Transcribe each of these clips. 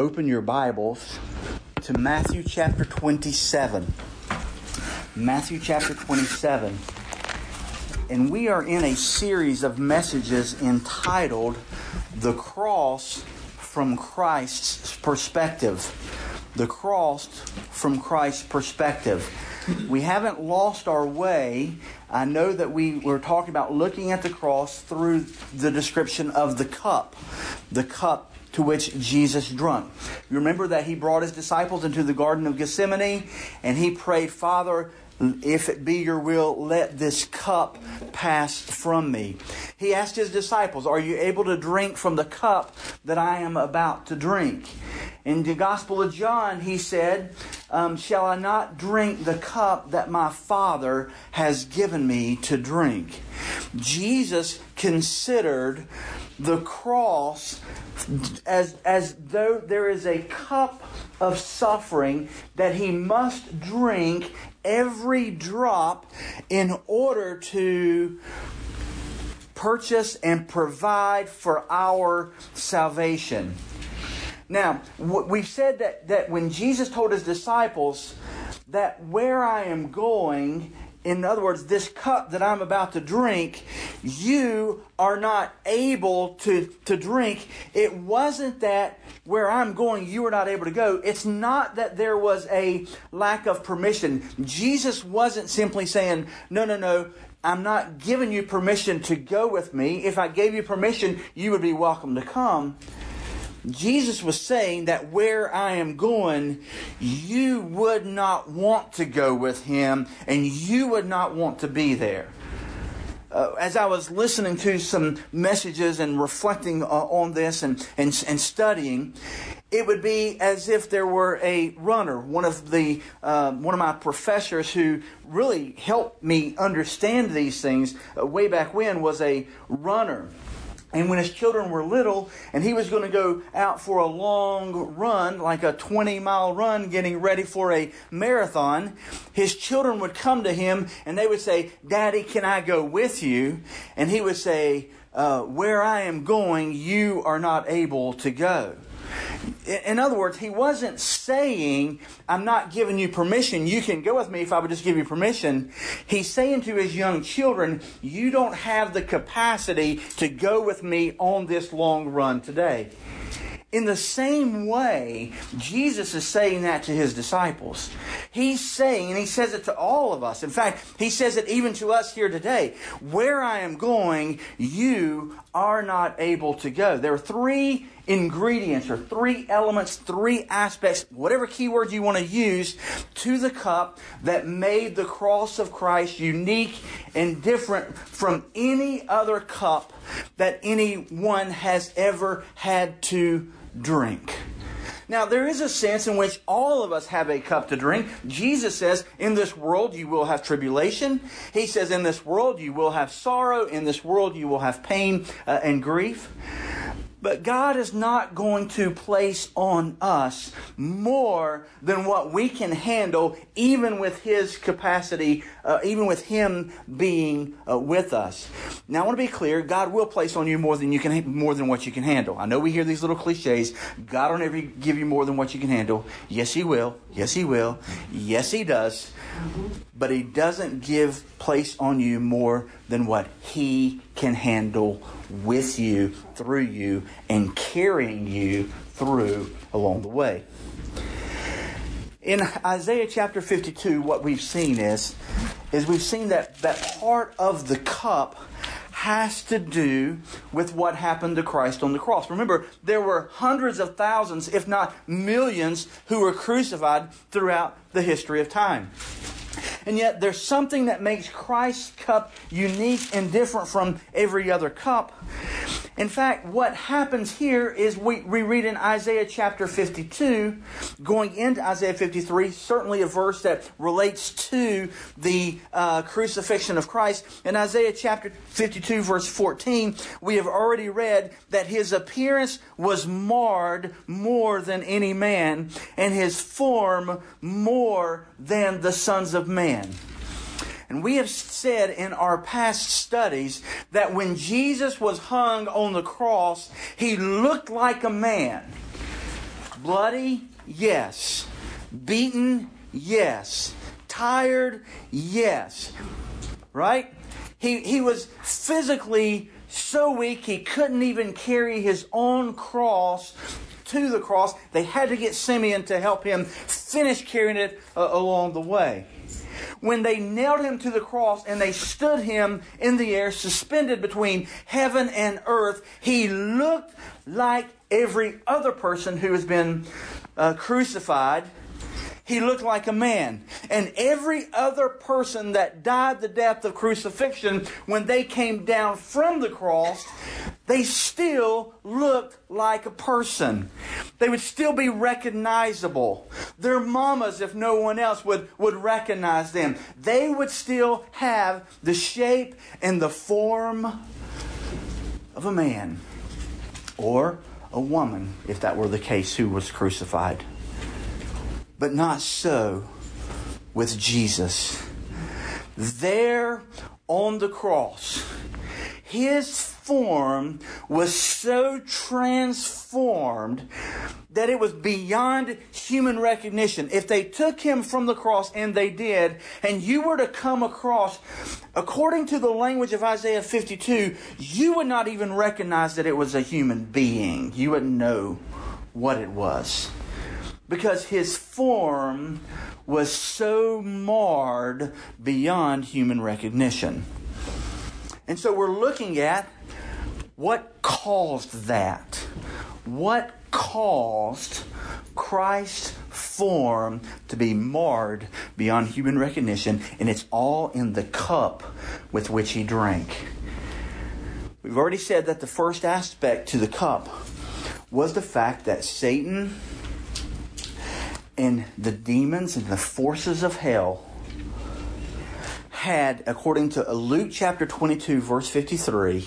open your Bibles to Matthew chapter 27. Matthew chapter 27. And we are in a series of messages entitled The Cross from Christ's Perspective. The Cross from Christ's Perspective. We haven't lost our way. I know that we were talking about looking at the cross through the description of the cup. The cup to which Jesus drunk. You remember that he brought his disciples into the Garden of Gethsemane and he prayed, Father, if it be your will, let this cup pass from me. He asked his disciples, Are you able to drink from the cup that I am about to drink? In the Gospel of John, he said, um, Shall I not drink the cup that my Father has given me to drink? Jesus considered the cross as, as though there is a cup of suffering that he must drink every drop in order to purchase and provide for our salvation. Now, we've said that, that when Jesus told his disciples that where I am going, in other words, this cup that I'm about to drink, you are not able to, to drink. It wasn't that where I'm going, you are not able to go. It's not that there was a lack of permission. Jesus wasn't simply saying, no, no, no, I'm not giving you permission to go with me. If I gave you permission, you would be welcome to come. Jesus was saying that where I am going, you would not want to go with him and you would not want to be there. Uh, as I was listening to some messages and reflecting uh, on this and, and, and studying, it would be as if there were a runner. One of the uh, one of my professors who really helped me understand these things uh, way back when was a runner. And when his children were little, and he was going to go out for a long run, like a 20 mile run, getting ready for a marathon, his children would come to him and they would say, Daddy, can I go with you? And he would say, uh, Where I am going, you are not able to go. In other words, he wasn't saying, I'm not giving you permission. You can go with me if I would just give you permission. He's saying to his young children, You don't have the capacity to go with me on this long run today. In the same way, Jesus is saying that to his disciples. He's saying, and he says it to all of us. In fact, he says it even to us here today. Where I am going, you are not able to go. There are three ingredients or three elements, three aspects, whatever keyword you want to use, to the cup that made the cross of Christ unique and different from any other cup that anyone has ever had to drink. Now, there is a sense in which all of us have a cup to drink. Jesus says, In this world you will have tribulation. He says, In this world you will have sorrow. In this world you will have pain uh, and grief. But God is not going to place on us more than what we can handle, even with His capacity, uh, even with Him being uh, with us. Now, I want to be clear: God will place on you more than you can, more than what you can handle. I know we hear these little cliches. God will never give you more than what you can handle. Yes, He will. Yes, He will. Yes, He does. But He doesn't give place on you more than what He can handle with you, through you, and carrying you through along the way. In Isaiah chapter 52, what we've seen is, is we've seen that, that part of the cup has to do with what happened to Christ on the cross. Remember, there were hundreds of thousands, if not millions, who were crucified throughout the history of time. And yet, there's something that makes Christ's cup unique and different from every other cup. In fact, what happens here is we, we read in Isaiah chapter 52, going into Isaiah 53, certainly a verse that relates to the uh, crucifixion of Christ. In Isaiah chapter 52, verse 14, we have already read that his appearance was marred more than any man, and his form more than the sons of man. And we have said in our past studies that when Jesus was hung on the cross, he looked like a man. Bloody? Yes. Beaten? Yes. Tired? Yes. Right? He, he was physically so weak he couldn't even carry his own cross to the cross. They had to get Simeon to help him finish carrying it uh, along the way. When they nailed him to the cross and they stood him in the air, suspended between heaven and earth, he looked like every other person who has been uh, crucified he looked like a man. And every other person that died the death of crucifixion, when they came down from the cross, they still looked like a person. They would still be recognizable. Their mamas, if no one else, would, would recognize them. They would still have the shape and the form of a man or a woman, if that were the case, who was crucified. But not so with Jesus. There on the cross, his form was so transformed that it was beyond human recognition. If they took him from the cross, and they did, and you were to come across, according to the language of Isaiah 52, you would not even recognize that it was a human being. You wouldn't know what it was because his form was so marred beyond human recognition. And so we're looking at what caused that. What caused Christ's form to be marred beyond human recognition, and it's all in the cup with which he drank. We've already said that the first aspect to the cup was the fact that Satan and the demons and the forces of hell had, according to Luke chapter 22, verse 53,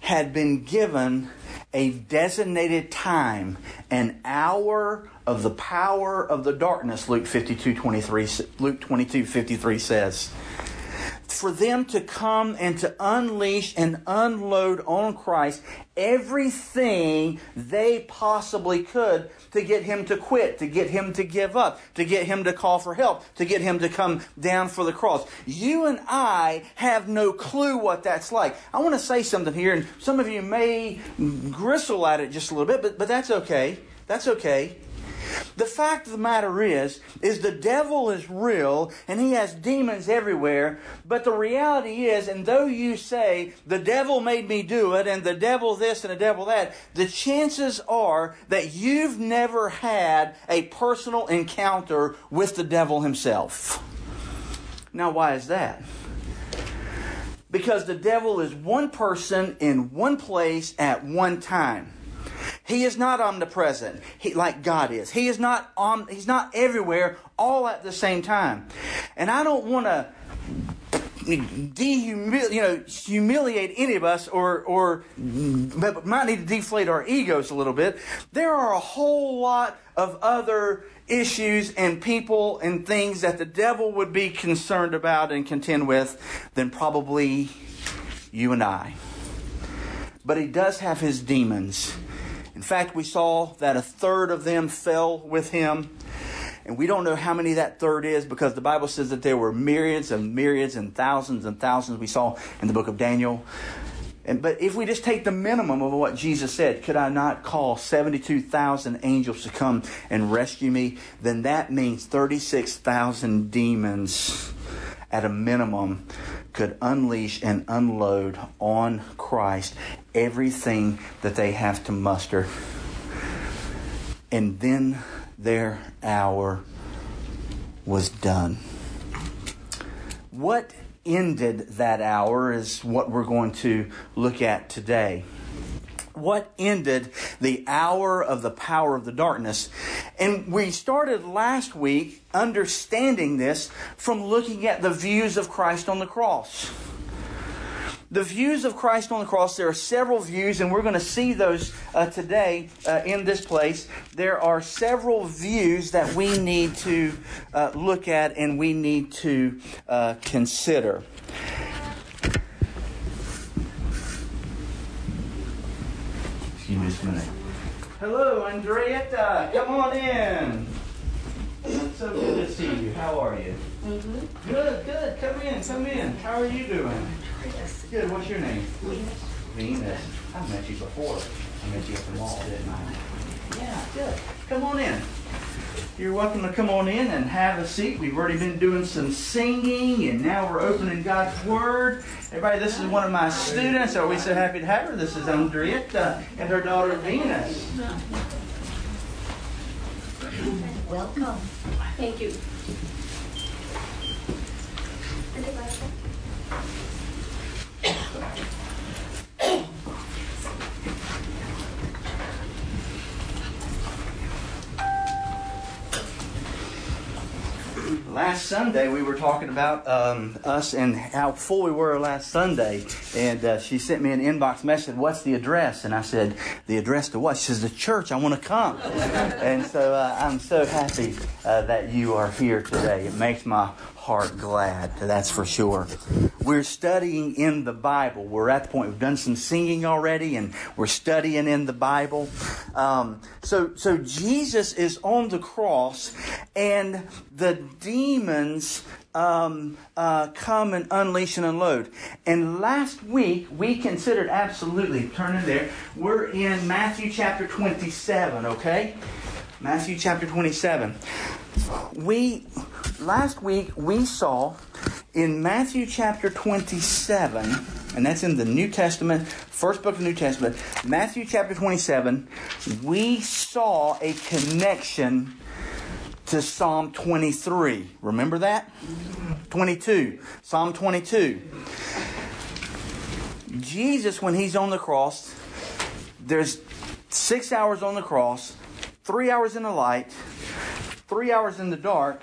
had been given a designated time, an hour of the power of the darkness, Luke 52, 23, Luke 22, 53 says for them to come and to unleash and unload on Christ everything they possibly could to get him to quit, to get him to give up, to get him to call for help, to get him to come down for the cross. You and I have no clue what that's like. I want to say something here, and some of you may gristle at it just a little bit, but, but that's okay. That's okay. The fact of the matter is, is the devil is real and he has demons everywhere. But the reality is, and though you say the devil made me do it and the devil this and the devil that, the chances are that you've never had a personal encounter with the devil himself. Now, why is that? Because the devil is one person in one place at one time. He is not omnipresent he, like God is. He is not om, he's not everywhere all at the same time. And I don't want to dehumiliate, you know, humiliate any of us or, or might need to deflate our egos a little bit. There are a whole lot of other issues and people and things that the devil would be concerned about and contend with than probably you and I. But he does have his demons in fact, we saw that a third of them fell with him. And we don't know how many that third is because the Bible says that there were myriads and myriads and thousands and thousands we saw in the book of Daniel. And, but if we just take the minimum of what Jesus said, could I not call 72,000 angels to come and rescue me? Then that means 36,000 demons at a minimum could unleash and unload on Christ everything that they have to muster. And then their hour was done. What ended that hour is what we're going to look at today what ended the hour of the power of the darkness. And we started last week understanding this from looking at the views of Christ on the cross. The views of Christ on the cross, there are several views, and we're going to see those uh, today uh, in this place. There are several views that we need to uh, look at and we need to uh, consider. Excuse me just a minute. Hello, Andrietta. Come on in. So good to see you. How are you? Mm-hmm. Good, good. Come in, come in. How are you doing? Good. What's your name? Venus. I met you before. I met you at the mall, didn't I? Yeah, good. Come on in. You're welcome to come on in and have a seat. We've already been doing some singing, and now we're opening God's Word. Everybody, this is one of my students. Are we so happy to have her? This is Andrietta and her daughter Venus. Welcome. Thank you. Last Sunday, we were talking about um, us and how full we were last Sunday. And uh, she sent me an inbox message, What's the address? And I said, The address to what? She says, The church. I want to come. and so uh, I'm so happy uh, that you are here today. It makes my heart glad, that's for sure. We're studying in the Bible. We're at the point, we've done some singing already, and we're studying in the Bible. Um, so, so Jesus is on the cross, and the demons um, uh, come and unleash and unload. And last week we considered absolutely turn in there. We're in Matthew chapter 27. Okay, Matthew chapter 27. We last week we saw in Matthew chapter 27, and that's in the New Testament, first book of the New Testament, Matthew chapter 27, we saw a connection to Psalm 23. Remember that? 22. Psalm 22. Jesus, when he's on the cross, there's six hours on the cross, three hours in the light, three hours in the dark,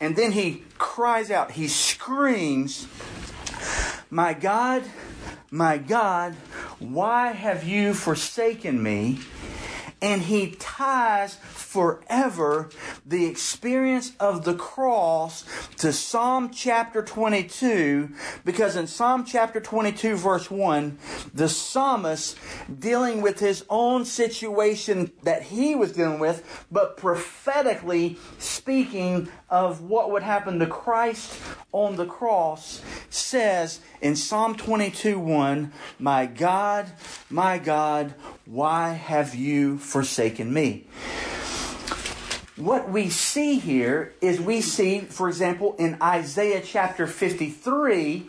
and then he cries out, he screams, My God, my God, why have you forsaken me? And he ties forever the experience of the cross to Psalm chapter 22 because in Psalm chapter 22 verse 1 the psalmist dealing with his own situation that he was dealing with but prophetically speaking of what would happen to Christ on the cross says in Psalm 22 1 my God my God why have you forsaken me what we see here is we see, for example, in Isaiah chapter 53,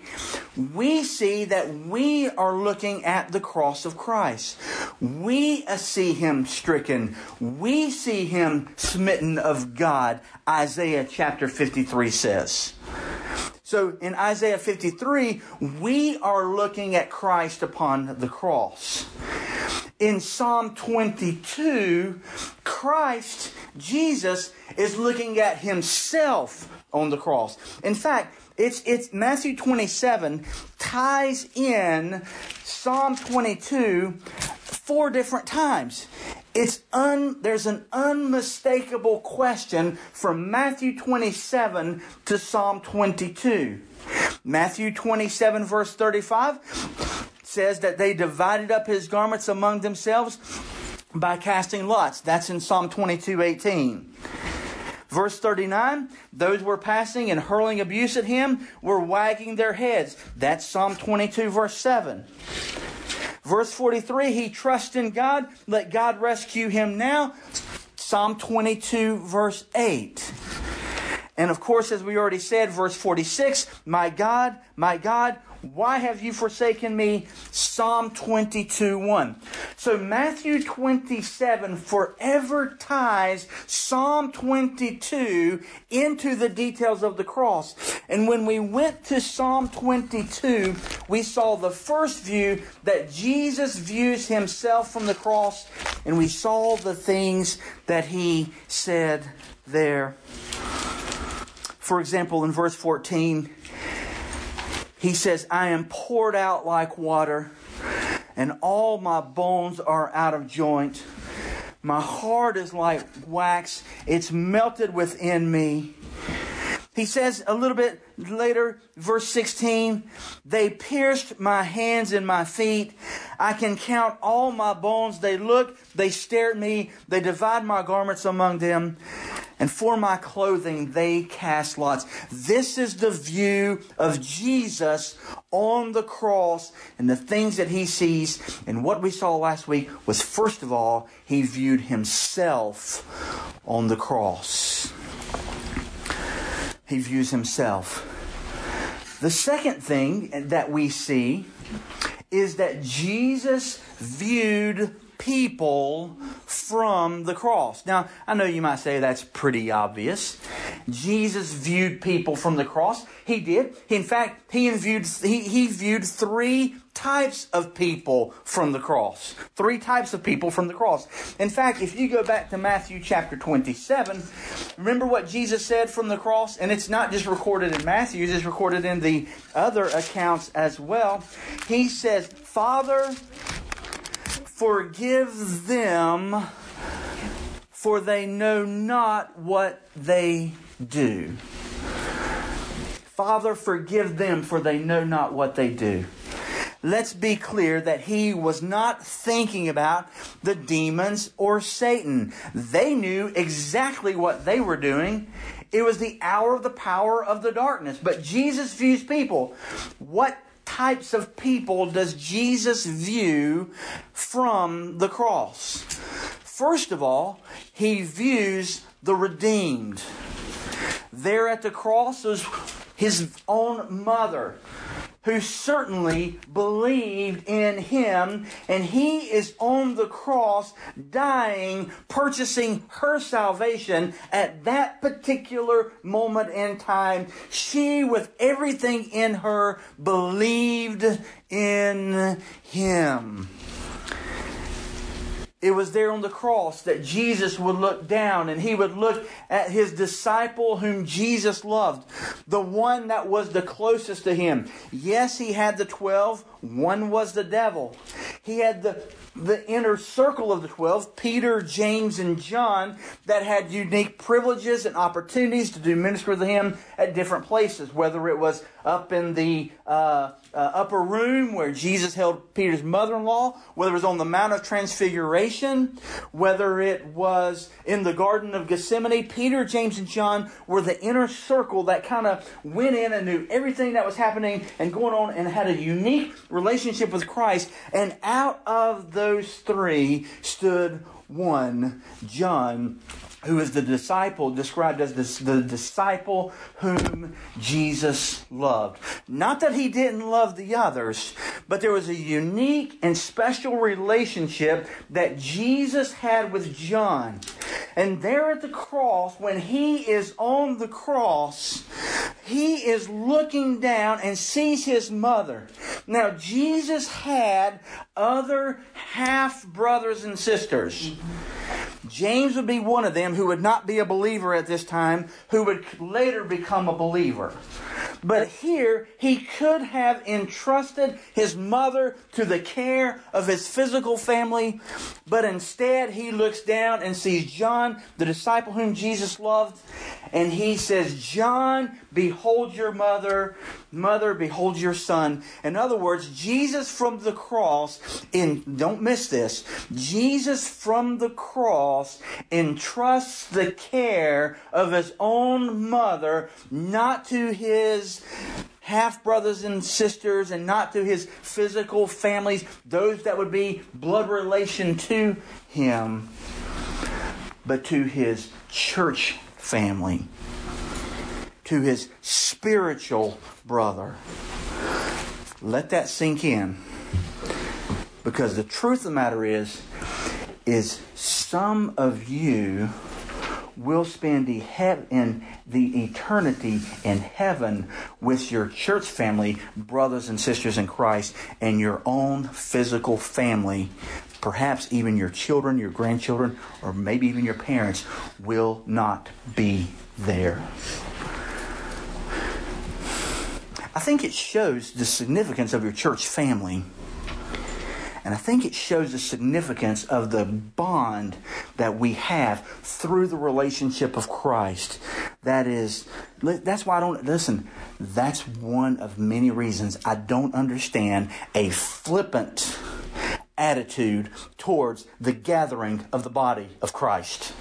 we see that we are looking at the cross of Christ. We uh, see him stricken. We see him smitten of God, Isaiah chapter 53 says. So in Isaiah 53, we are looking at Christ upon the cross. In Psalm 22, Christ, Jesus, is looking at himself on the cross. In fact, it's, it's Matthew 27 ties in Psalm 22 four different times. It's un, there's an unmistakable question from Matthew 27 to Psalm 22. Matthew 27 verse 35 says that they divided up his garments among themselves by casting lots. That's in Psalm 22 18. Verse 39, those were passing and hurling abuse at him were wagging their heads. That's Psalm 22, verse 7. Verse 43, he trusts in God, let God rescue him now. Psalm 22, verse 8. And of course, as we already said, verse 46, my God, my God, why have you forsaken me? Psalm 22 1. So Matthew 27 forever ties Psalm 22 into the details of the cross. And when we went to Psalm 22, we saw the first view that Jesus views himself from the cross, and we saw the things that he said there. For example, in verse 14, he says, I am poured out like water, and all my bones are out of joint. My heart is like wax, it's melted within me. He says a little bit later, verse 16, they pierced my hands and my feet. I can count all my bones. They look, they stare at me, they divide my garments among them. And for my clothing, they cast lots. This is the view of Jesus on the cross and the things that he sees. And what we saw last week was, first of all, he viewed himself on the cross he views himself. The second thing that we see is that Jesus viewed people from the cross. Now, I know you might say that's pretty obvious. Jesus viewed people from the cross. He did. In fact, he viewed, he, he viewed three types of people from the cross. Three types of people from the cross. In fact, if you go back to Matthew chapter 27, remember what Jesus said from the cross? And it's not just recorded in Matthew, it's recorded in the other accounts as well. He says, Father, forgive them, for they know not what they do. Father, forgive them, for they know not what they do let's be clear that he was not thinking about the demons or Satan. They knew exactly what they were doing. It was the hour of the power of the darkness. But Jesus views people. What types of people does Jesus view from the cross? First of all, he views the redeemed. There at the cross was his own mother who certainly believed in him, and he is on the cross dying, purchasing her salvation at that particular moment in time. She, with everything in her, believed in him. It was there on the cross that Jesus would look down and he would look at his disciple whom Jesus loved, the one that was the closest to him. Yes, he had the 12, one was the devil. He had the the inner circle of the 12, Peter, James, and John, that had unique privileges and opportunities to do ministry with him at different places, whether it was up in the uh, uh, upper room where Jesus held Peter's mother in law, whether it was on the Mount of Transfiguration, whether it was in the Garden of Gethsemane. Peter, James, and John were the inner circle that kind of went in and knew everything that was happening and going on and had a unique relationship with Christ. And out of those three stood one, John, who is the disciple described as the, the, disciple whom Jesus loved. Not that he didn't love the others, but there was a unique and special relationship that Jesus had with John. And there at the cross, when he is on the cross, he is looking down and sees his mother. Now, Jesus had other half brothers and sisters. James would be one of them who would not be a believer at this time, who would later become a believer. But here, he could have entrusted his mother to the care of his physical family, but instead he looks down and sees John, the disciple whom Jesus loved, and he says, John, behold your mother. Mother, behold your son. In other words, Jesus from the cross, in, don't miss this, Jesus from the cross entrusts the care of his own mother not to his half brothers and sisters and not to his physical families, those that would be blood relation to him, but to his church family, to his spiritual brother. Let that sink in. Because the truth of the matter is, is some of you will spend the in the eternity in heaven with your church family, brothers and sisters in Christ, and your own physical family. Perhaps even your children, your grandchildren, or maybe even your parents will not be there. I think it shows the significance of your church family. And I think it shows the significance of the bond that we have through the relationship of Christ. that is, that's why I don't, listen, that's one of many reasons I don't understand a flippant attitude towards the gathering of the body of Christ.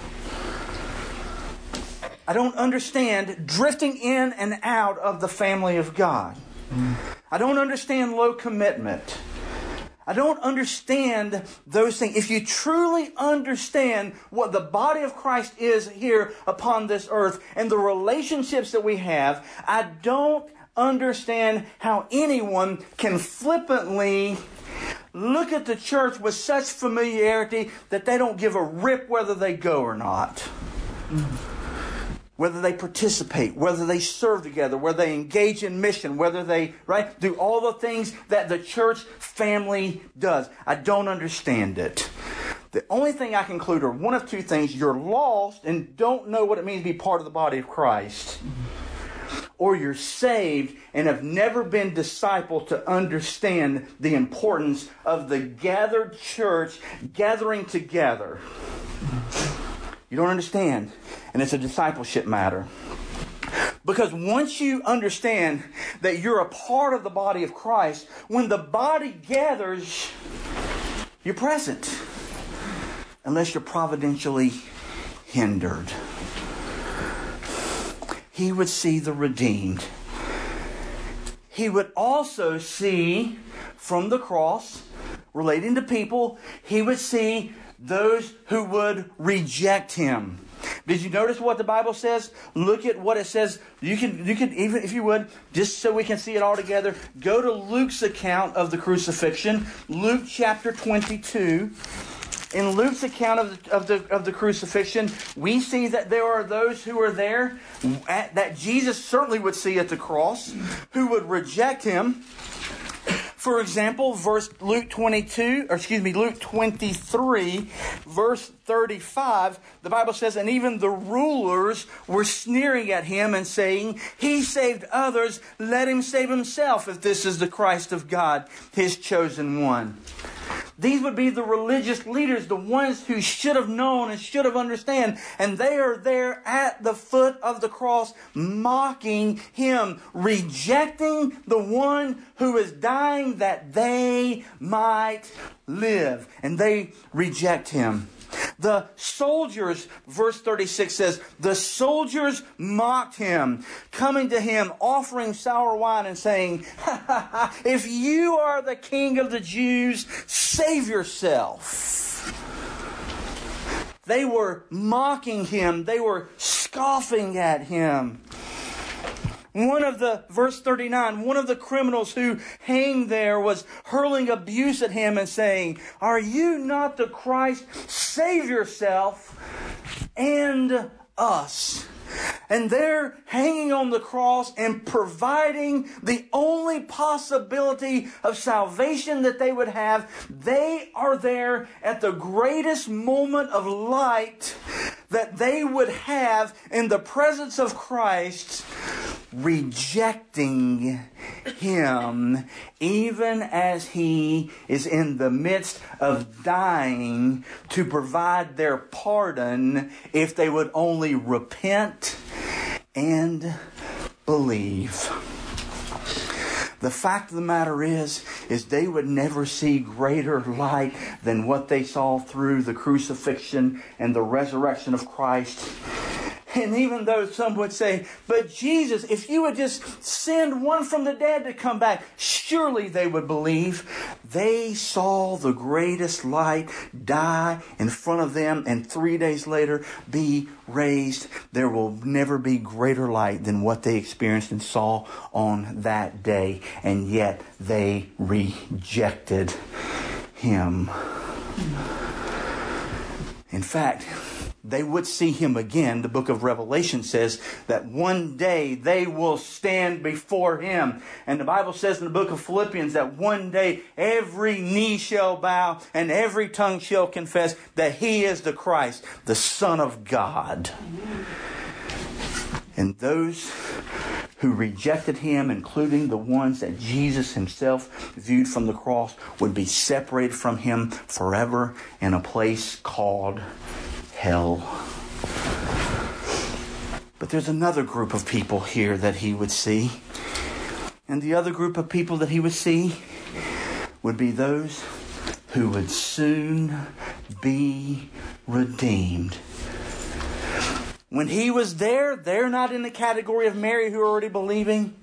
I don't understand drifting in and out of the family of God. I don't understand low commitment. I don't understand those things. If you truly understand what the body of Christ is here upon this earth and the relationships that we have, I don't understand how anyone can flippantly look at the church with such familiarity that they don't give a rip whether they go or not. Whether they participate, whether they serve together, whether they engage in mission, whether they, right, do all the things that the church family does. I don't understand it. The only thing I conclude are one of two things. You're lost and don't know what it means to be part of the body of Christ or you're saved and have never been discipled to understand the importance of the gathered church gathering together. You don't understand, and it's a discipleship matter. Because once you understand that you're a part of the body of Christ, when the body gathers, you're present. Unless you're providentially hindered he would see the redeemed. He would also see from the cross, relating to people, he would see those who would reject him. Did you notice what the Bible says? Look at what it says. You can, you can even if you would, just so we can see it all together, go to Luke's account of the crucifixion, Luke chapter 22 in Luke's account of the, of the, of the crucifixion, we see that there are those who are there at, that Jesus certainly would see at the cross who would reject him. For example, verse Luke 22, or excuse me, Luke 23, verse 35, the Bible says, and even the rulers were sneering at him and saying, He saved others, let him save himself if this is the Christ of God, his chosen one. These would be the religious leaders, the ones who should have known and should have understand. And they are there at the foot of the cross, mocking him, rejecting the one who is dying that they might live. And they reject him. The soldiers, verse 36 says, the soldiers mocked him, coming to him, offering sour wine and saying, if you are the king of the Jews, save yourself. They were mocking him. They were scoffing at him. One of the, verse 39, one of the criminals who hanged there was hurling abuse at him and saying, Are you not the Christ? Save yourself and us. And they're hanging on the cross and providing the only possibility of salvation that they would have. They are there at the greatest moment of light that they would have in the presence of Christ rejecting him even as he is in the midst of dying to provide their pardon if they would only repent and believe. The fact of the matter is, is they would never see greater light than what they saw through the crucifixion and the resurrection of Christ and even though some would say, but Jesus, if you would just send one from the dead to come back, surely they would believe. They saw the greatest light die in front of them and three days later be raised. There will never be greater light than what they experienced and saw on that day. And yet they rejected him. In fact, they would see him again. The book of Revelation says that one day they will stand before him. And the Bible says in the book of Philippians that one day every knee shall bow and every tongue shall confess that he is the Christ, the Son of God. And those who rejected him, including the ones that Jesus himself viewed from the cross, would be separated from him forever in a place called hell. But there's another group of people here that he would see. And the other group of people that he would see would be those who would soon be redeemed. When he was there, they're not in the category of Mary who are already believing.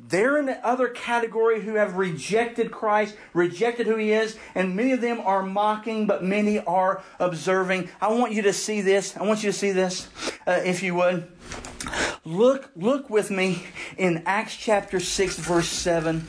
They're in the other category who have rejected Christ, rejected who He is, and many of them are mocking, but many are observing. I want you to see this. I want you to see this, uh, if you would. Look, look with me in Acts chapter 6, verse 7.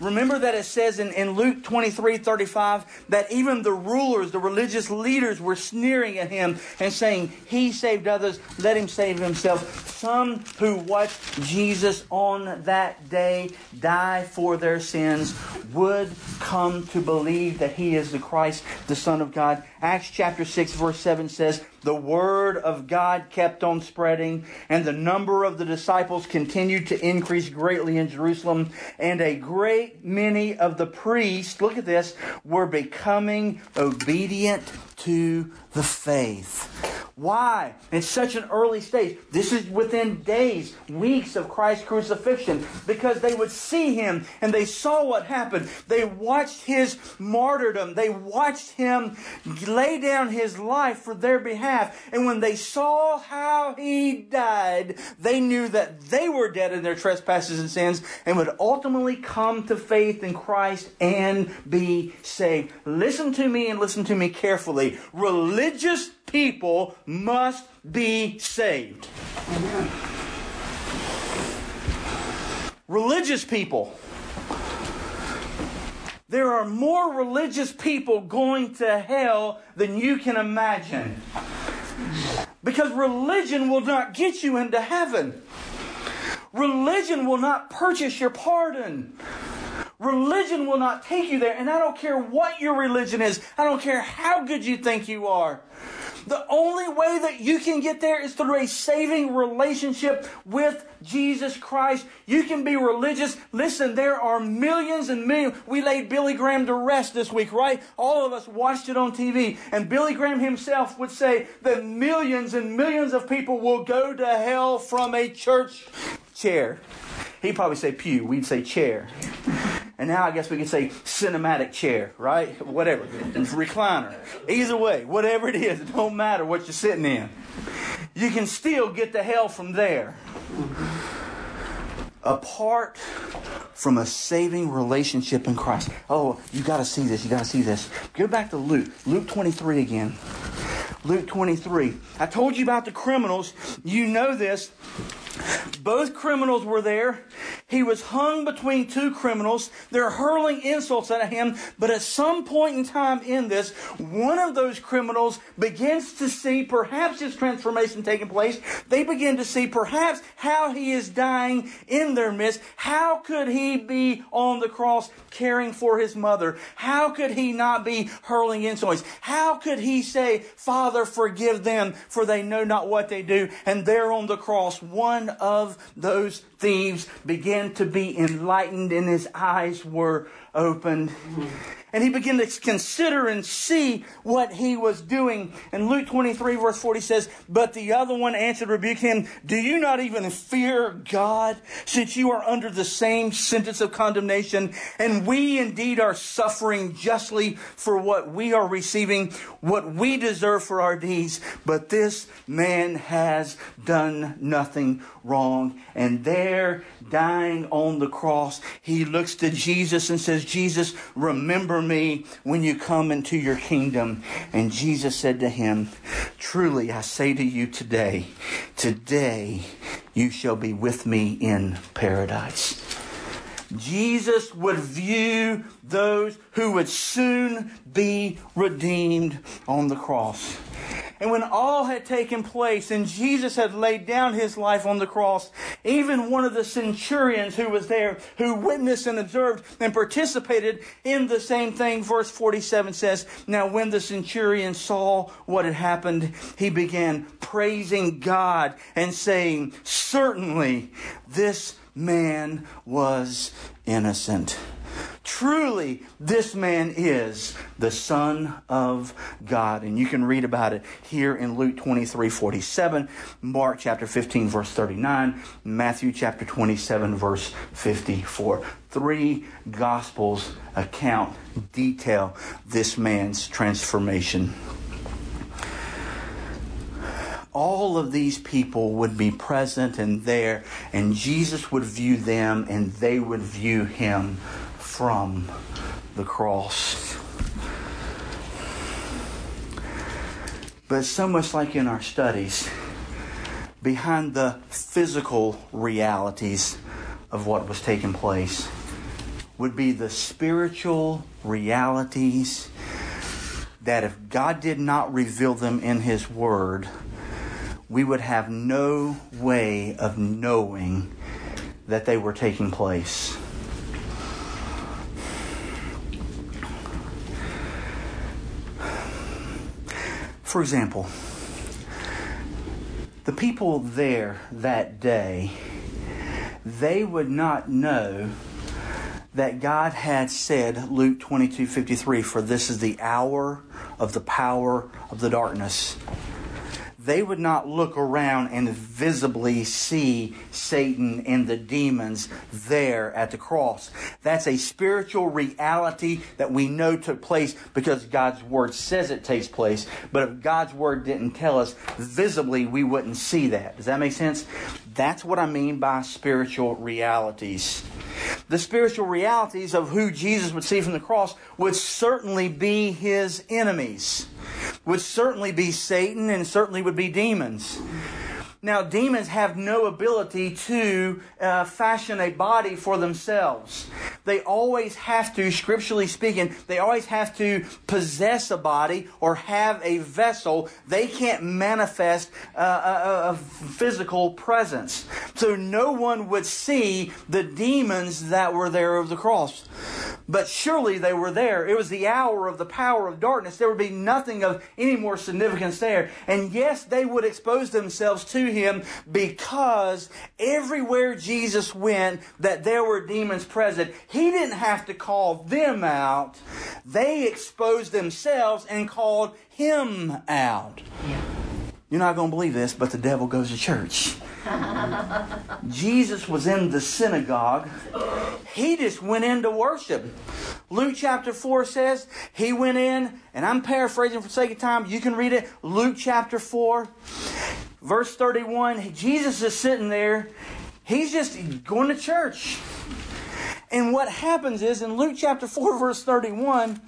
Remember that it says in, in Luke 23 35 that even the rulers, the religious leaders, were sneering at him and saying, He saved others, let him save himself. Some who watched Jesus on that day die for their sins would come to believe that he is the Christ, the Son of God. Acts chapter 6, verse 7 says, The word of God kept on spreading, and the number of the disciples continued to increase greatly in Jerusalem, and a great many of the priests, look at this, were becoming obedient to the faith. Why? In such an early stage. This is within days, weeks of Christ's crucifixion, because they would see him and they saw what happened. They watched his martyrdom. They watched him lay down his life for their behalf. And when they saw how he died, they knew that they were dead in their trespasses and sins and would ultimately come to faith in Christ and be saved. Listen to me and listen to me carefully. Religious people must be saved. Religious people. There are more religious people going to hell than you can imagine. Because religion will not get you into heaven. Religion will not purchase your pardon. Religion will not take you there. And I don't care what your religion is. I don't care how good you think you are. The only way that you can get there is through a saving relationship with Jesus Christ. You can be religious. Listen, there are millions and millions. We laid Billy Graham to rest this week, right? All of us watched it on TV. And Billy Graham himself would say that millions and millions of people will go to hell from a church chair. He'd probably say pew. We'd say chair. And now I guess we could say cinematic chair, right? Whatever. Recliner. Either way, whatever it is, it don't matter what you're sitting in. You can still get the hell from there. Apart from a saving relationship in Christ. Oh, you got to see this. You got to see this. Go back to Luke. Luke 23 again. Luke 23. I told you about the criminals. You know this. Both criminals were there. He was hung between two criminals. They're hurling insults at him. But at some point in time in this, one of those criminals begins to see perhaps his transformation taking place. They begin to see perhaps how he is dying in their midst. How could he be on the cross caring for his mother? How could he not be hurling insults? How could he say, Father, forgive them, for they know not what they do? And there on the cross, one of those thieves began to be enlightened and his eyes were opened. Mm-hmm. And he began to consider and see what he was doing. And Luke 23 verse 40 says, But the other one answered, rebuked him, Do you not even fear God, since you are under the same sentence of condemnation? And we indeed are suffering justly for what we are receiving, what we deserve for our deeds. But this man has done nothing wrong. And there, dying on the cross, he looks to Jesus and says, Jesus, remember me when you come into your kingdom. And Jesus said to him, Truly I say to you today, today you shall be with me in paradise. Jesus would view those who would soon be redeemed on the cross. And when all had taken place and Jesus had laid down his life on the cross, even one of the centurions who was there, who witnessed and observed and participated in the same thing, verse 47 says, Now when the centurion saw what had happened, he began praising God and saying, Certainly this man was innocent. Truly, this man is the Son of God. And you can read about it here in Luke 23 47, Mark chapter 15, verse 39, Matthew chapter 27, verse 54. Three Gospels account, detail this man's transformation all of these people would be present and there, and Jesus would view them and they would view him from the cross. But so much like in our studies, behind the physical realities of what was taking place would be the spiritual realities that if God did not reveal them in His Word, we would have no way of knowing that they were taking place. For example, the people there that day, they would not know that God had said, Luke 22 53, for this is the hour of the power of the darkness they would not look around and visibly see Satan and the demons there at the cross. That's a spiritual reality that we know took place because God's Word says it takes place. But if God's Word didn't tell us visibly, we wouldn't see that. Does that make sense? That's what I mean by spiritual realities. The spiritual realities of who Jesus would see from the cross would certainly be his enemies would certainly be Satan and certainly would be demons. Now, demons have no ability to uh, fashion a body for themselves. They always have to, scripturally speaking, they always have to possess a body or have a vessel. They can't manifest uh, a, a physical presence. So no one would see the demons that were there of the cross. But surely they were there. It was the hour of the power of darkness. There would be nothing of any more significance there. And yes, they would expose themselves to him because everywhere Jesus went that there were demons present, he didn't have to call them out. They exposed themselves and called him out. Yeah. You're not going to believe this, but the devil goes to church. Jesus was in the synagogue. He just went in to worship. Luke chapter 4 says he went in, and I'm paraphrasing for sake of time. You can read it. Luke chapter 4, verse 31. Jesus is sitting there. He's just going to church. And what happens is in Luke chapter 4, verse 31,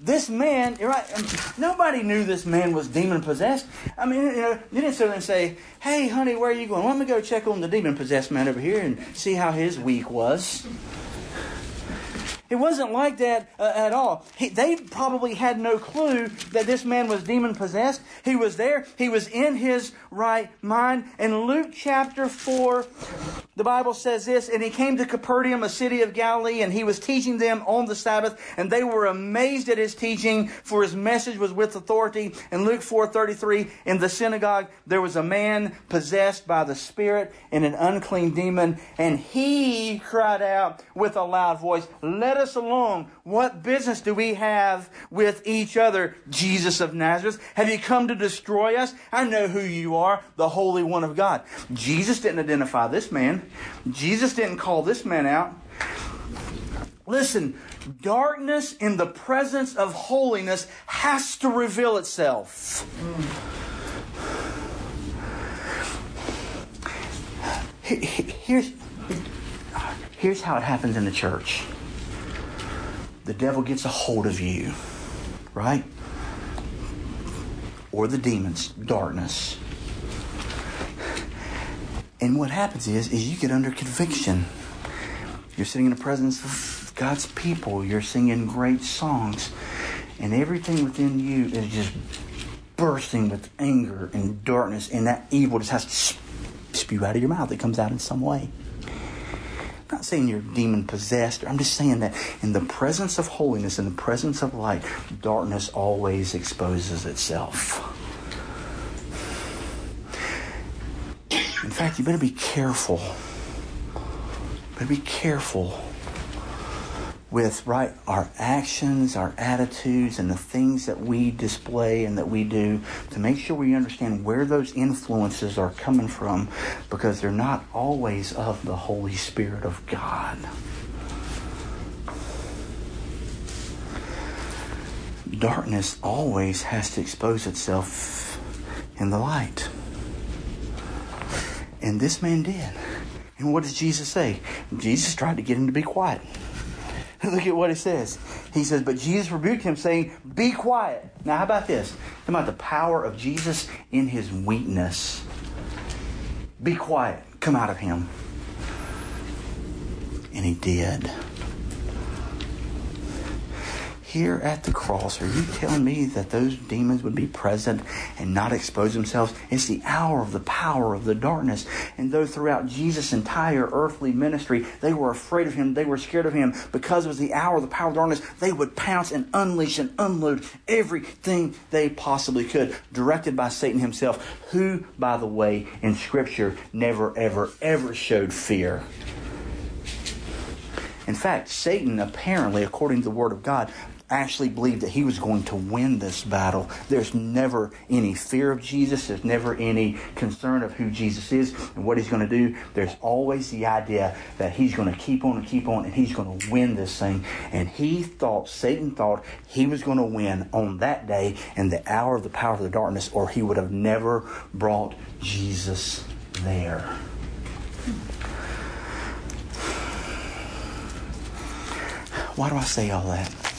this man, you're right, um, nobody knew this man was demon possessed. I mean, you know, you didn't sit there and say, hey, honey, where are you going? Let me go check on the demon possessed man over here and see how his week was. It wasn't like that uh, at all. He, they probably had no clue that this man was demon possessed. He was there, he was in his right mind. In Luke chapter 4, the Bible says this And he came to Capernaum, a city of Galilee, and he was teaching them on the Sabbath, and they were amazed at his teaching, for his message was with authority. In Luke 4:33, in the synagogue, there was a man possessed by the Spirit and an unclean demon, and he cried out with a loud voice, Let us alone. What business do we have with each other, Jesus of Nazareth? Have you come to destroy us? I know who you are, the Holy One of God. Jesus didn't identify this man. Jesus didn't call this man out. Listen, darkness in the presence of holiness has to reveal itself. Here's, here's how it happens in the church the devil gets a hold of you, right? Or the demons, darkness. And what happens is, is you get under conviction. You're sitting in the presence of God's people. You're singing great songs. And everything within you is just bursting with anger and darkness. And that evil just has to spew out of your mouth. It comes out in some way saying you're demon possessed. I'm just saying that in the presence of holiness, in the presence of light, darkness always exposes itself. In fact, you better be careful. You better be careful with right our actions, our attitudes, and the things that we display and that we do to make sure we understand where those influences are coming from because they're not always of the Holy Spirit of God. Darkness always has to expose itself in the light. And this man did. And what does Jesus say? Jesus tried to get him to be quiet. Look at what he says. He says, But Jesus rebuked him, saying, Be quiet. Now, how about this? How about the power of Jesus in his weakness? Be quiet. Come out of him. And he did here at the cross, are you telling me that those demons would be present and not expose themselves? It's the hour of the power of the darkness. And though throughout Jesus' entire earthly ministry, they were afraid of him, they were scared of him, because it was the hour of the power of darkness, they would pounce and unleash and unload everything they possibly could, directed by Satan himself, who, by the way, in Scripture never, ever, ever showed fear. In fact, Satan apparently, according to the Word of God, actually believed that he was going to win this battle. There's never any fear of Jesus. There's never any concern of who Jesus is and what he's going to do. There's always the idea that he's going to keep on and keep on and he's going to win this thing. And he thought, Satan thought he was going to win on that day in the hour of the power of the darkness or he would have never brought Jesus there. Why do I say all that?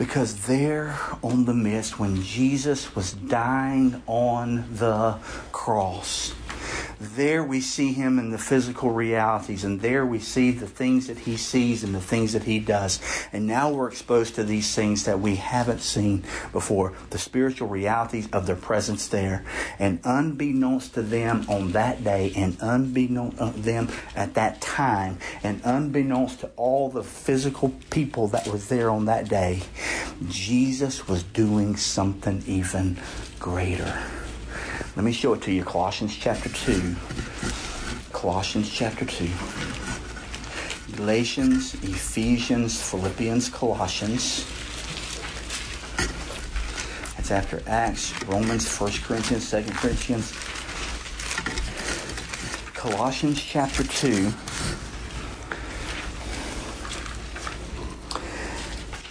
Because there on the mist, when Jesus was dying on the cross, there we see him in the physical realities, and there we see the things that he sees and the things that he does. And now we're exposed to these things that we haven't seen before the spiritual realities of their presence there. And unbeknownst to them on that day, and unbeknownst to uh, them at that time, and unbeknownst to all the physical people that were there on that day, Jesus was doing something even greater. Let me show it to you. Colossians chapter 2. Colossians chapter 2. Galatians, Ephesians, Philippians, Colossians. That's after Acts, Romans, 1 Corinthians, 2 Corinthians. Colossians chapter 2.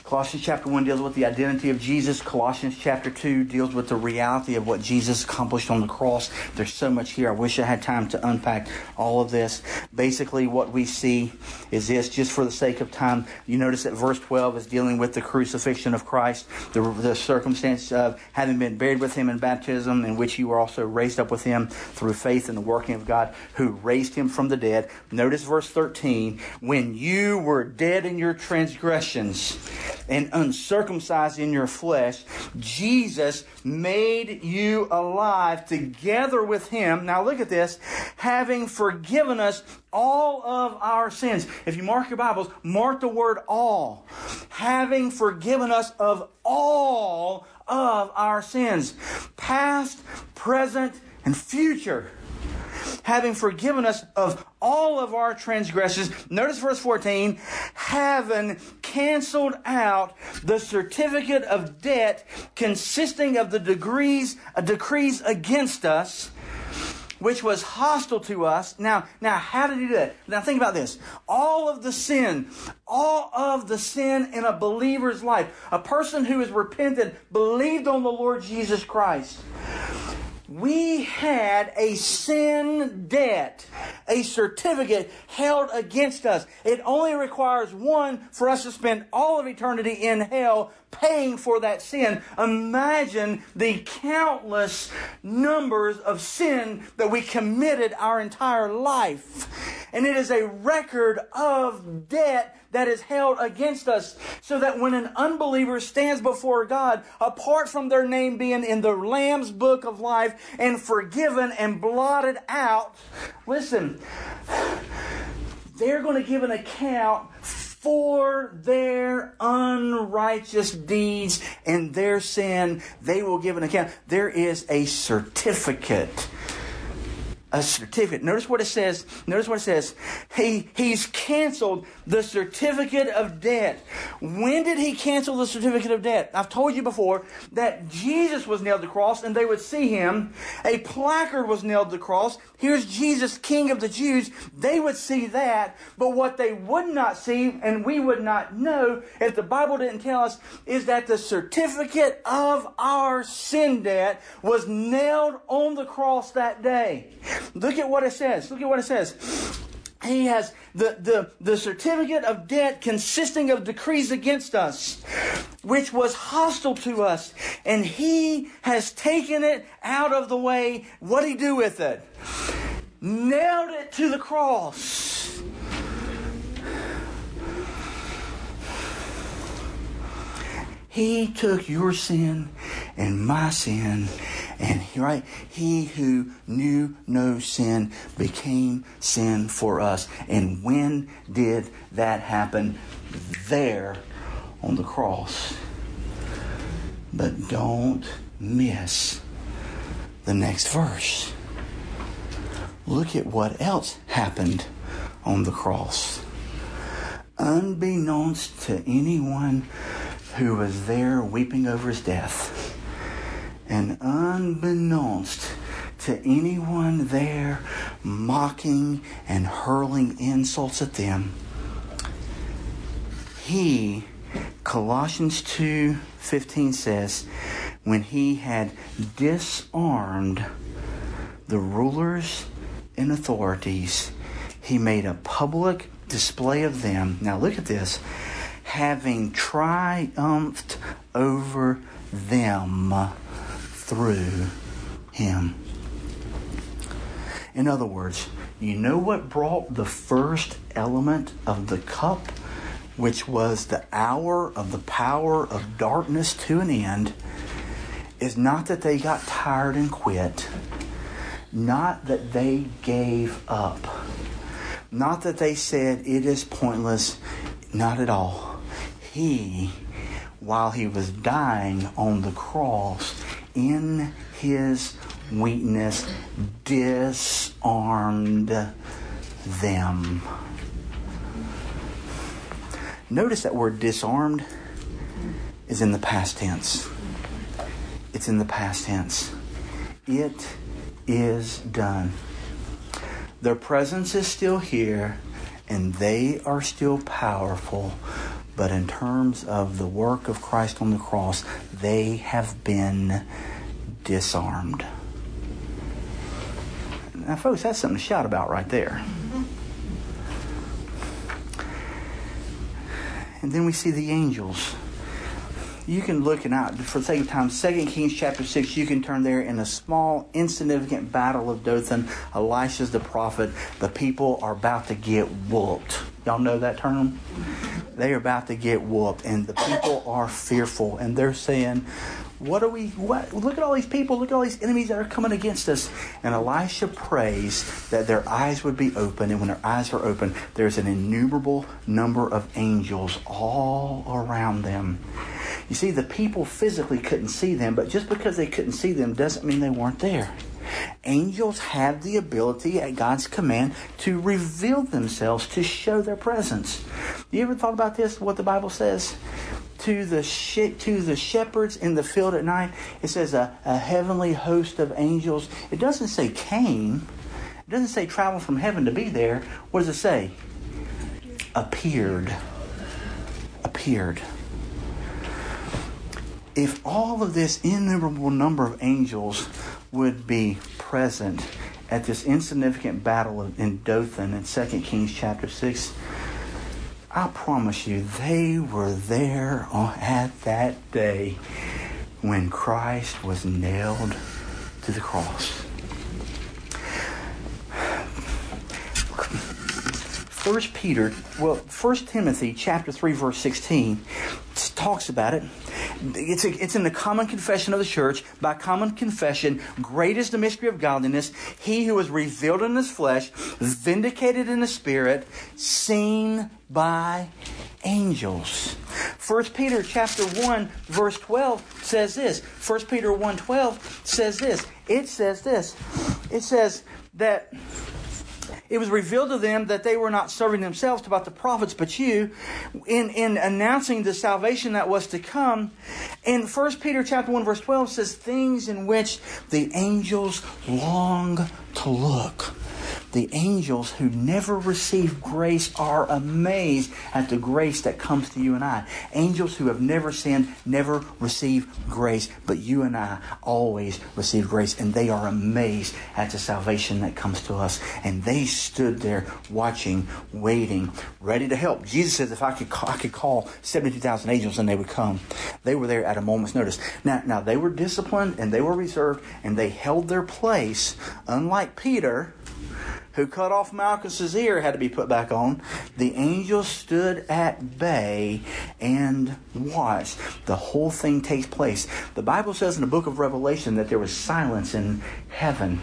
Colossians chapter 1 deals with the identity of Jesus. Colossians chapter 2 deals with the reality of what Jesus accomplished on the cross. There's so much here. I wish I had time to unpack all of this. Basically, what we see is this, just for the sake of time. You notice that verse 12 is dealing with the crucifixion of Christ, the, the circumstance of having been buried with him in baptism, in which you were also raised up with him through faith in the working of God who raised him from the dead. Notice verse 13. When you were dead in your transgressions, and uncircumcised in your flesh, Jesus made you alive together with him. Now look at this, having forgiven us all of our sins. If you mark your Bibles, mark the word all. Having forgiven us of all of our sins, past, present, and future having forgiven us of all of our transgressions. Notice verse 14, having canceled out the certificate of debt consisting of the degrees, uh, decrees against us, which was hostile to us. Now, now, how did he do that? Now think about this. All of the sin, all of the sin in a believer's life, a person who has repented, believed on the Lord Jesus Christ, we had a sin debt, a certificate held against us. It only requires one for us to spend all of eternity in hell paying for that sin. Imagine the countless numbers of sin that we committed our entire life. And it is a record of debt that is held against us. So that when an unbeliever stands before God, apart from their name being in the Lamb's book of life and forgiven and blotted out, listen, they're going to give an account for their unrighteous deeds and their sin, they will give an account. There is a certificate a certificate. Notice what it says. Notice what it says. He, he's canceled the certificate of debt. When did he cancel the certificate of debt? I've told you before that Jesus was nailed to the cross and they would see him. A placard was nailed to the cross. Here's Jesus, King of the Jews. They would see that. But what they would not see and we would not know if the Bible didn't tell us is that the certificate of our sin debt was nailed on the cross that day. Look at what it says. Look at what it says. He has the, the, the certificate of debt consisting of decrees against us, which was hostile to us, and he has taken it out of the way. What did he do with it? Nailed it to the cross. He took your sin and my sin, and right, he who knew no sin became sin for us. And when did that happen? There on the cross. But don't miss the next verse. Look at what else happened on the cross. Unbeknownst to anyone who was there weeping over his death. And unbeknownst to anyone there mocking and hurling insults at them, he, Colossians 2:15 says, when he had disarmed the rulers and authorities, he made a public display of them. Now look at this having triumphed over them through him. In other words, you know what brought the first element of the cup, which was the hour of the power of darkness to an end, is not that they got tired and quit, not that they gave up, not that they said it is pointless, not at all he, while he was dying on the cross, in his weakness, disarmed them. Notice that word disarmed is in the past tense. It's in the past tense. It is done. Their presence is still here and they are still powerful, but in terms of the work of Christ on the cross, they have been disarmed. Now, folks, that's something to shout about right there. And then we see the angels. You can look and out for the sake of time. Second Kings chapter six. You can turn there in a small, insignificant battle of Dothan. Elisha's the prophet. The people are about to get whooped. Y'all know that term? They are about to get whooped, and the people are fearful, and they're saying, "What are we? What? Look at all these people! Look at all these enemies that are coming against us!" And Elisha prays that their eyes would be open, and when their eyes are open, there's an innumerable number of angels all around them. You see, the people physically couldn't see them, but just because they couldn't see them doesn't mean they weren't there. Angels have the ability at God's command to reveal themselves, to show their presence. You ever thought about this? What the Bible says? To the to the shepherds in the field at night, it says a, a heavenly host of angels. It doesn't say came. It doesn't say travel from heaven to be there. What does it say? Appeared. Appeared if all of this innumerable number of angels would be present at this insignificant battle in Dothan in 2 Kings chapter 6, I promise you, they were there at that day when Christ was nailed to the cross. First Peter, well, First Timothy chapter 3 verse 16 talks about it it's, a, it's in the common confession of the church. By common confession, great is the mystery of godliness. He who was revealed in his flesh, vindicated in the spirit, seen by angels. 1 Peter chapter 1 verse 12 says this. 1 Peter 1 12 says this. It says this. It says that it was revealed to them that they were not serving themselves about the prophets, but you, in, in announcing the salvation that was to come. And 1 Peter chapter 1 verse 12 says things in which the angels long to look. The angels who never receive grace are amazed at the grace that comes to you and I. Angels who have never sinned never receive grace, but you and I always receive grace, and they are amazed at the salvation that comes to us. And they stood there watching, waiting, ready to help. Jesus says, if I could call, I could call 72,000 angels and they would come. They were there at a moment's notice. Now, now they were disciplined and they were reserved and they held their place, unlike Peter who cut off Malchus's ear had to be put back on. The angel stood at bay and watched. The whole thing takes place. The Bible says in the book of Revelation that there was silence in heaven.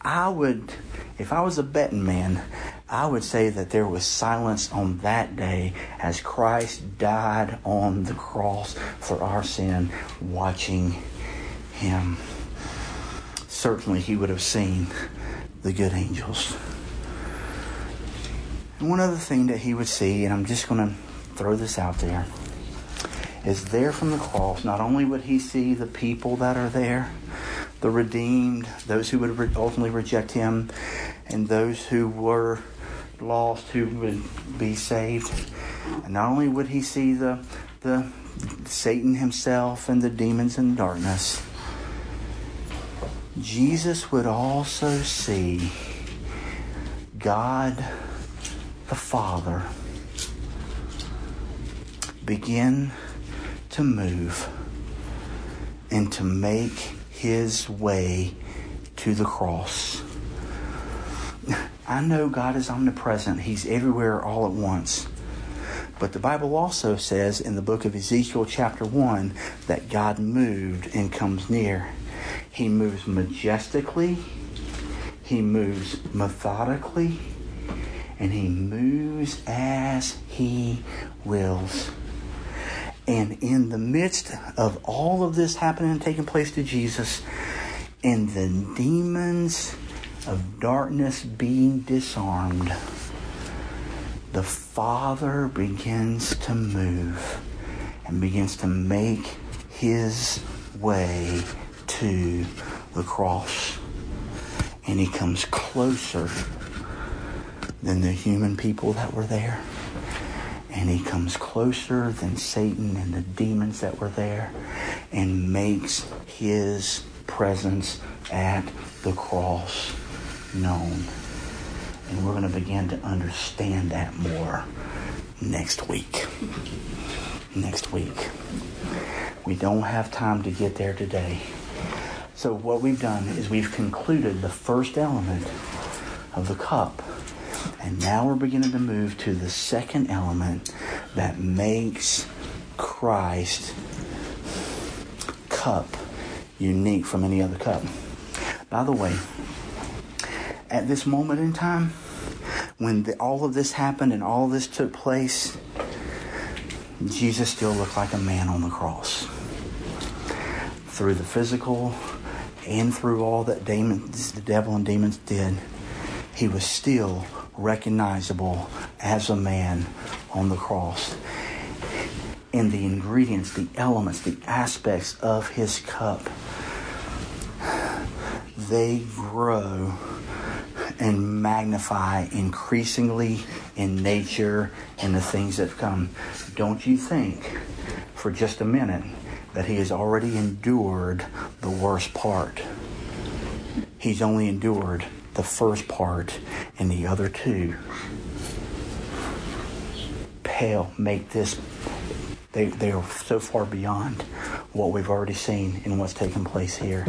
I would, if I was a betting man, I would say that there was silence on that day as Christ died on the cross for our sin, watching him. Certainly, he would have seen the good angels. And one other thing that he would see, and I'm just going to throw this out there, is there from the cross, not only would he see the people that are there, the redeemed, those who would ultimately reject him, and those who were lost who would be saved. And not only would he see the, the Satan himself and the demons in darkness, Jesus would also see God the Father begin to move and to make his way to the cross. I know God is omnipresent, He's everywhere all at once. But the Bible also says in the book of Ezekiel, chapter 1, that God moved and comes near. He moves majestically, he moves methodically, and he moves as he wills. And in the midst of all of this happening and taking place to Jesus, and the demons of darkness being disarmed, the Father begins to move and begins to make his way to the cross. And he comes closer than the human people that were there. And he comes closer than Satan and the demons that were there and makes his presence at the cross known. And we're going to begin to understand that more next week. Next week. We don't have time to get there today. So, what we've done is we've concluded the first element of the cup. And now we're beginning to move to the second element that makes Christ cup unique from any other cup. By the way, at this moment in time, when the, all of this happened and all this took place, Jesus still looked like a man on the cross. Through the physical and through all that demons, the devil and demons did, he was still recognizable as a man on the cross. And the ingredients, the elements, the aspects of his cup, they grow and magnify increasingly in nature and the things that come. Don't you think for just a minute that he has already endured the worst part? He's only endured the first part, and the other two pale make this. They, they are so far beyond what we've already seen and what's taken place here.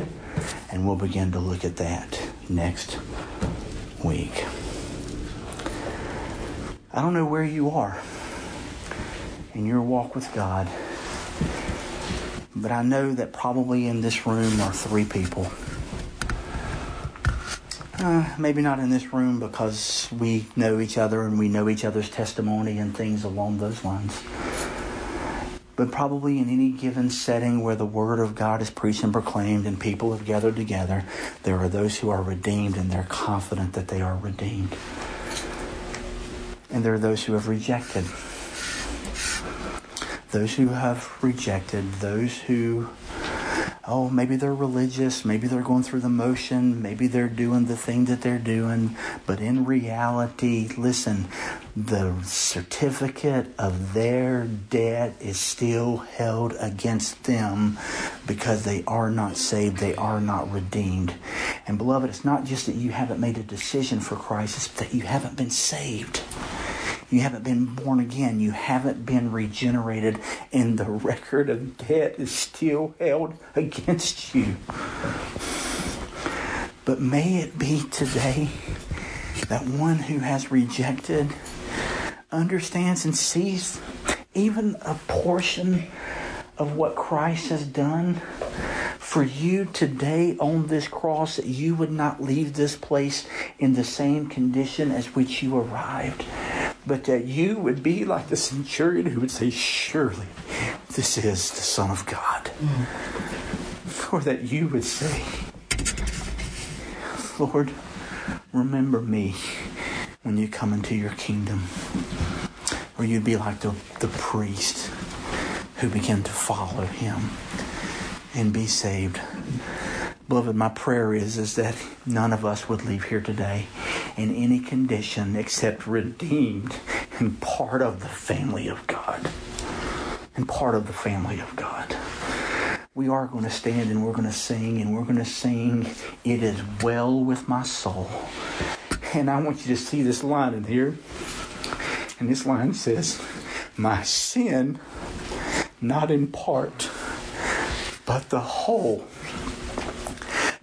And we'll begin to look at that next week. I don't know where you are in your walk with God, but I know that probably in this room are three people. Uh, maybe not in this room because we know each other and we know each other's testimony and things along those lines. but probably in any given setting where the Word of God is preached and proclaimed and people have gathered together, there are those who are redeemed and they're confident that they are redeemed. And there are those who have rejected. Those who have rejected, those who oh, maybe they're religious, maybe they're going through the motion, maybe they're doing the thing that they're doing, but in reality, listen, the certificate of their debt is still held against them because they are not saved, they are not redeemed. And beloved, it's not just that you haven't made a decision for Christ, it's that you haven't been saved. You haven't been born again. You haven't been regenerated. And the record of debt is still held against you. But may it be today that one who has rejected understands and sees even a portion of what Christ has done for you today on this cross that you would not leave this place in the same condition as which you arrived but that you would be like the centurion who would say, Surely this is the Son of God. Mm. Or that you would say, Lord, remember me when you come into your kingdom. Or you'd be like the, the priest who began to follow him and be saved. Beloved, my prayer is, is that none of us would leave here today in any condition except redeemed and part of the family of God. And part of the family of God. We are going to stand and we're going to sing and we're going to sing, It is well with my soul. And I want you to see this line in here. And this line says, My sin, not in part, but the whole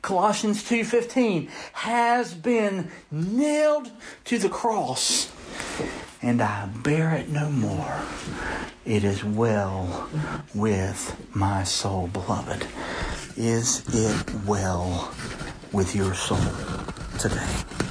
Colossians 2:15 has been nailed to the cross and I bear it no more. It is well with my soul, beloved. Is it well with your soul today?